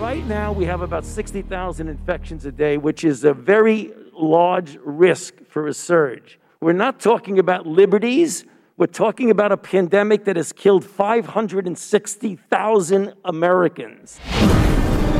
Right now, we have about 60,000 infections a day, which is a very large risk for a surge. We're not talking about liberties. We're talking about a pandemic that has killed 560,000 Americans.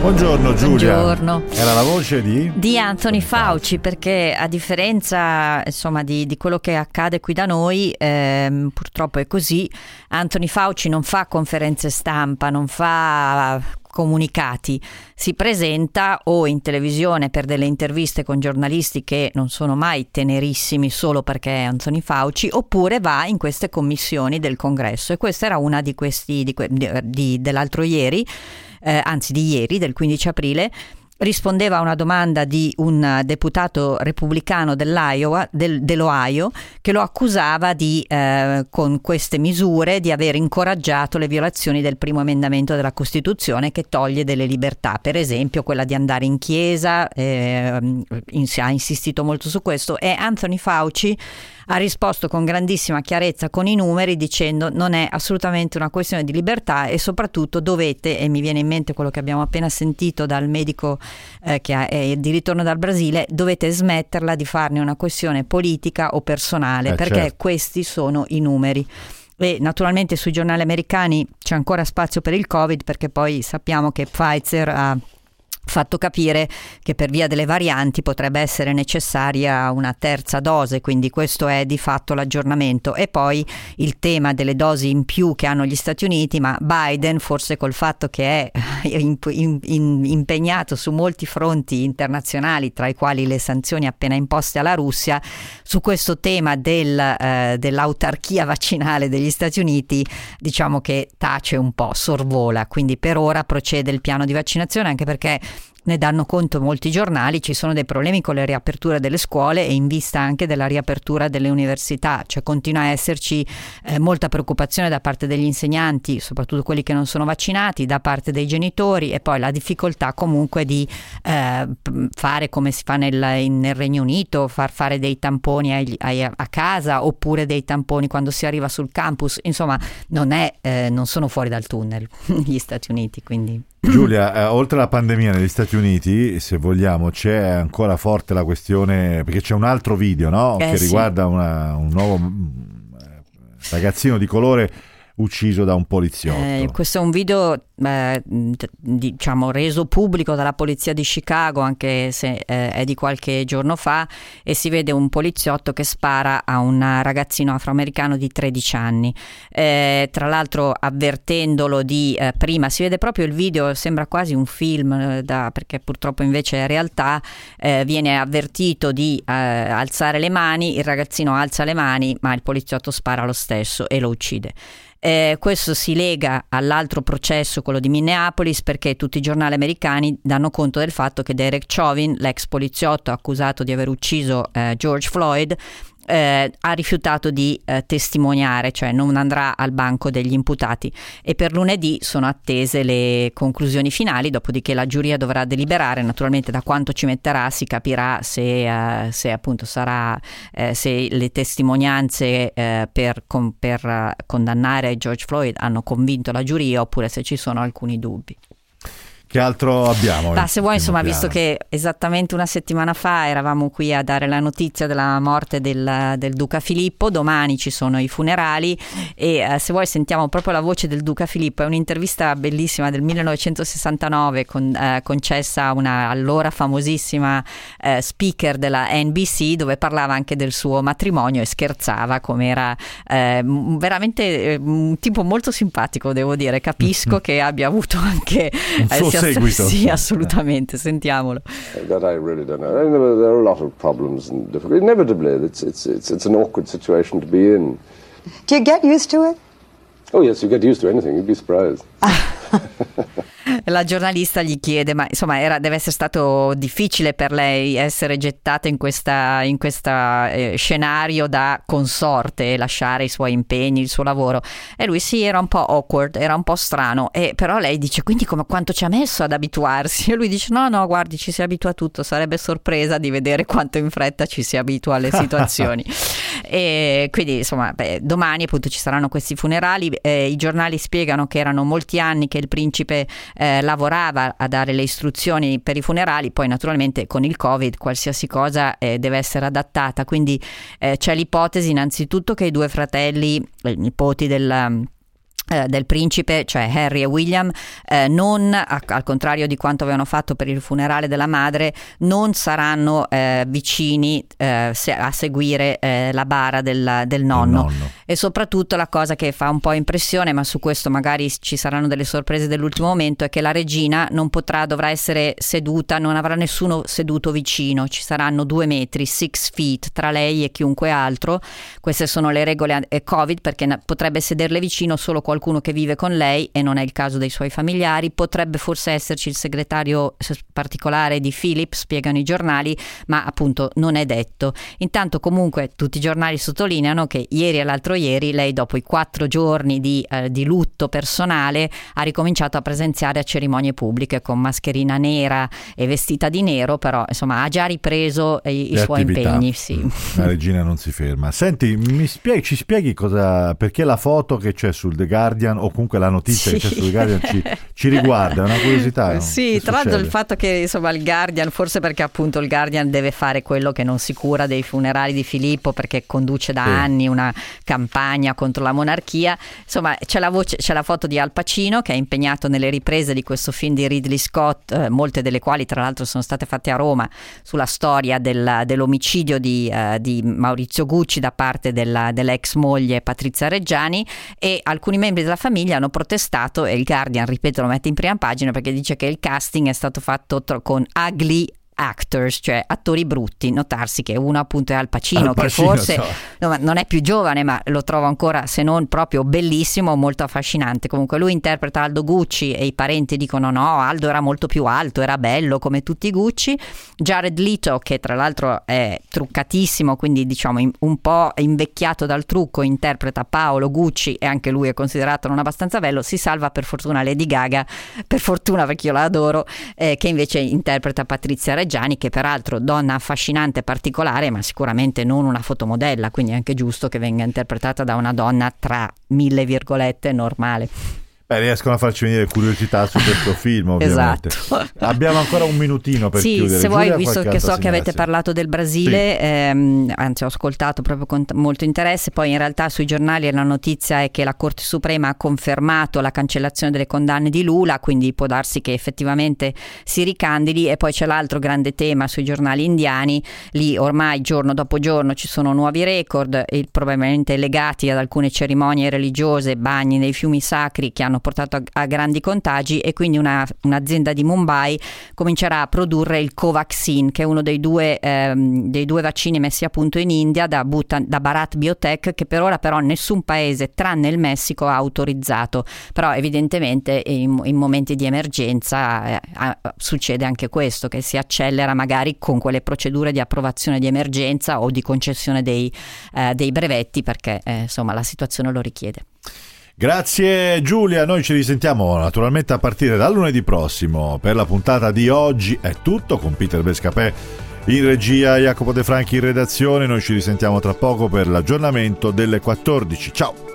Buongiorno Giulia. Buongiorno. Era la voce di? Di Anthony Fauci, perché a differenza insomma, di, di, quello che accade qui da noi, ehm, purtroppo è così, Anthony Fauci non fa conferenze stampa, non fa comunicati, si presenta o in televisione per delle interviste con giornalisti che non sono mai tenerissimi solo perché è Anthony Fauci, oppure va in queste commissioni del congresso e questa era una di questi di, di, dell'altro ieri eh, anzi di ieri, del 15 aprile, rispondeva a una domanda di un deputato repubblicano dell'Iowa, del, dell'Ohio che lo accusava di, eh, con queste misure di aver incoraggiato le violazioni del primo emendamento della Costituzione che toglie delle libertà, per esempio quella di andare in chiesa, eh, ha insistito molto su questo e Anthony Fauci ha risposto con grandissima chiarezza con i numeri dicendo non è assolutamente una questione di libertà e soprattutto dovete, e mi viene in mente quello che abbiamo appena sentito dal medico eh, che è di ritorno dal Brasile, dovete smetterla di farne una questione politica o personale, eh, perché certo. questi sono i numeri e naturalmente sui giornali americani c'è ancora spazio per il Covid perché poi sappiamo che Pfizer ha fatto capire che per via delle varianti potrebbe essere necessaria una terza dose, quindi questo è di fatto l'aggiornamento. E poi il tema delle dosi in più che hanno gli Stati Uniti, ma Biden forse col fatto che è in, in, impegnato su molti fronti internazionali, tra i quali le sanzioni appena imposte alla Russia, su questo tema del, eh, dell'autarchia vaccinale degli Stati Uniti, diciamo che tace un po', sorvola, quindi per ora procede il piano di vaccinazione anche perché ne danno conto molti giornali, ci sono dei problemi con le riaperture delle scuole e in vista anche della riapertura delle università, cioè continua a esserci eh, molta preoccupazione da parte degli insegnanti, soprattutto quelli che non sono vaccinati, da parte dei genitori e poi la difficoltà comunque di eh, fare come si fa nel, nel, Regno Unito, far fare dei tamponi ai, ai, a casa oppure dei tamponi quando si arriva sul campus, insomma non, è, eh, non sono fuori dal tunnel gli Stati Uniti, quindi... Giulia, eh, oltre alla pandemia negli Stati Uniti, se vogliamo, c'è ancora forte la questione, perché c'è un altro video no? eh, che sì. riguarda una, un nuovo mm, ragazzino di colore ucciso da un poliziotto. Eh, questo è un video eh, diciamo reso pubblico dalla polizia di Chicago, anche se eh, è di qualche giorno fa, e si vede un poliziotto che spara a un ragazzino afroamericano di 13 anni. Eh, tra l'altro avvertendolo di eh, prima, si vede proprio il video, sembra quasi un film, eh, da, perché purtroppo invece è realtà, viene avvertito di alzare le mani, il ragazzino alza le mani, ma il poliziotto spara lo stesso e lo uccide. Eh, questo si lega all'altro processo, quello di Minneapolis, perché tutti i giornali americani danno conto del fatto che Derek Chauvin, l'ex poliziotto accusato di aver ucciso eh, George Floyd, eh, ha rifiutato di eh, testimoniare, cioè non andrà al banco degli imputati e per lunedì sono attese le conclusioni finali, dopodiché la giuria dovrà deliberare, naturalmente da quanto ci metterà si capirà se, eh, se appunto sarà, eh, se le testimonianze eh, per, con, per eh, condannare George Floyd hanno convinto la giuria oppure se ci sono alcuni dubbi. Che altro abbiamo? Ma se vuoi, insomma, piano? visto che esattamente una settimana fa eravamo qui a dare la notizia della morte del, del Duca Filippo, domani ci sono i funerali e eh, se vuoi sentiamo proprio la voce del Duca Filippo. È un'intervista bellissima del 1969 con, eh, concessa a una allora famosissima eh, speaker della NBC dove parlava anche del suo matrimonio e scherzava come era eh, veramente eh, un tipo molto simpatico, devo dire. Capisco mm-hmm. che abbia avuto anche... Un seguito. Sì, assolutamente, sentiamolo. That I really don't know. I mean, there, there, are a lot of problems and difficulties. Inevitably, it's, it's, it's, it's an awkward situation to be in. Do you get used to it? Oh, yes, you get used to anything. You'd be surprised. la giornalista gli chiede, ma insomma era, deve essere stato difficile per lei essere gettata in questo eh, scenario da consorte e lasciare i suoi impegni, il suo lavoro. E lui sì, era un po' awkward, era un po' strano, e però lei dice, quindi come, quanto ci ha messo ad abituarsi? E lui dice, no, no, guardi, ci si abitua a tutto, sarebbe sorpresa di vedere quanto in fretta ci si abitua alle situazioni. e quindi insomma, beh, domani appunto ci saranno questi funerali, eh, i giornali spiegano che erano molti anni che il principe eh, lavorava a dare le istruzioni per i funerali, poi naturalmente con il Covid qualsiasi cosa eh, deve essere adattata, quindi eh, c'è l'ipotesi innanzitutto che i due fratelli, i nipoti del eh, del principe, cioè Harry e William, eh, non, a, al contrario di quanto avevano fatto per il funerale della madre, non saranno eh, vicini eh, se, a seguire eh, la bara del, del nonno. nonno. E soprattutto la cosa che fa un po' impressione, ma su questo magari ci saranno delle sorprese dell'ultimo momento, è che la regina non potrà, dovrà essere seduta, non avrà nessuno seduto vicino, ci saranno due metri, six feet tra lei e chiunque altro. Queste sono le regole Covid perché potrebbe sederle vicino solo qualcuno qualcuno che vive con lei e non è il caso dei suoi familiari, potrebbe forse esserci il segretario particolare di Philip, spiegano i giornali, ma appunto non è detto. Intanto comunque tutti i giornali sottolineano che ieri e l'altro ieri lei dopo i quattro giorni di, eh, di lutto personale ha ricominciato a presenziare a cerimonie pubbliche con mascherina nera e vestita di nero, però insomma ha già ripreso i, i suoi impegni. Sì. Mm, la regina non si ferma. Senti, mi spieghi, ci spieghi cosa, perché la foto che c'è sul The Guardian o comunque la notizia sì. che c'è sul Guardian ci, ci, riguarda, è una curiosità. No? Sì, tra l'altro il fatto che insomma il Guardian, forse perché appunto il Guardian deve fare quello che non si cura dei funerali di Filippo perché conduce da sì. anni una campagna contro la monarchia, insomma c'è la, voce, c'è la foto di Al Pacino che è impegnato nelle riprese di questo film di Ridley Scott, eh, molte delle quali tra l'altro sono state fatte a Roma, sulla storia del, dell'omicidio di, uh, di, Maurizio Gucci da parte della, dell'ex moglie Patrizia Reggiani e alcuni membri della famiglia hanno protestato e il Guardian, ripeto, lo mette in prima pagina perché dice che il casting è stato fatto tro- con ugly actors, cioè attori brutti. Notarsi che uno appunto è Al Pacino, Al Pacino che forse so. no, non è più giovane, ma lo trovo ancora, se non proprio bellissimo, molto affascinante. Comunque lui interpreta Aldo Gucci e i parenti dicono no, Aldo era molto più alto, era bello come tutti i Gucci. Jared Leto, che tra l'altro è truccatissimo, quindi diciamo un po' invecchiato dal trucco, interpreta Paolo Gucci e anche lui è considerato non abbastanza bello. Si salva per fortuna Lady Gaga, per fortuna perché io la adoro, eh, che invece interpreta Patrizia Reggiani Reggiani, che peraltro donna affascinante e particolare, ma sicuramente non una fotomodella, quindi è anche giusto che venga interpretata da una donna tra mille virgolette normale. Beh, riescono a farci venire curiosità su questo film, ovviamente. Esatto. Abbiamo ancora un minutino per sì, chiudere. se vuoi, visto che so che avete parlato del Brasile, sì. ehm, anzi ho ascoltato proprio con molto interesse, poi in realtà sui giornali la notizia è che la Corte Suprema ha confermato la cancellazione delle condanne di Lula, quindi può darsi che effettivamente si ricandidi e poi c'è l'altro grande tema sui giornali indiani, lì ormai giorno dopo giorno ci sono nuovi record, probabilmente legati ad alcune cerimonie religiose, bagni nei fiumi sacri che hanno hanno portato a, a grandi contagi e quindi una, un'azienda di Mumbai comincerà a produrre il Covaxin, che è uno dei due, ehm, dei due vaccini messi a punto in India da, Bhutan, da Bharat Biotech, che per ora però nessun paese, tranne il Messico, ha autorizzato. Però evidentemente in, in momenti di emergenza eh, succede anche questo, che si accelera magari con quelle procedure di approvazione di emergenza o di concessione dei, eh, dei brevetti, perché eh, insomma la situazione lo richiede. Grazie Giulia, noi ci risentiamo naturalmente a partire dal lunedì prossimo. Per la puntata di oggi è tutto con Peter Bescapè in regia, Jacopo De Franchi in redazione. Noi ci risentiamo tra poco per l'aggiornamento delle 14. Ciao!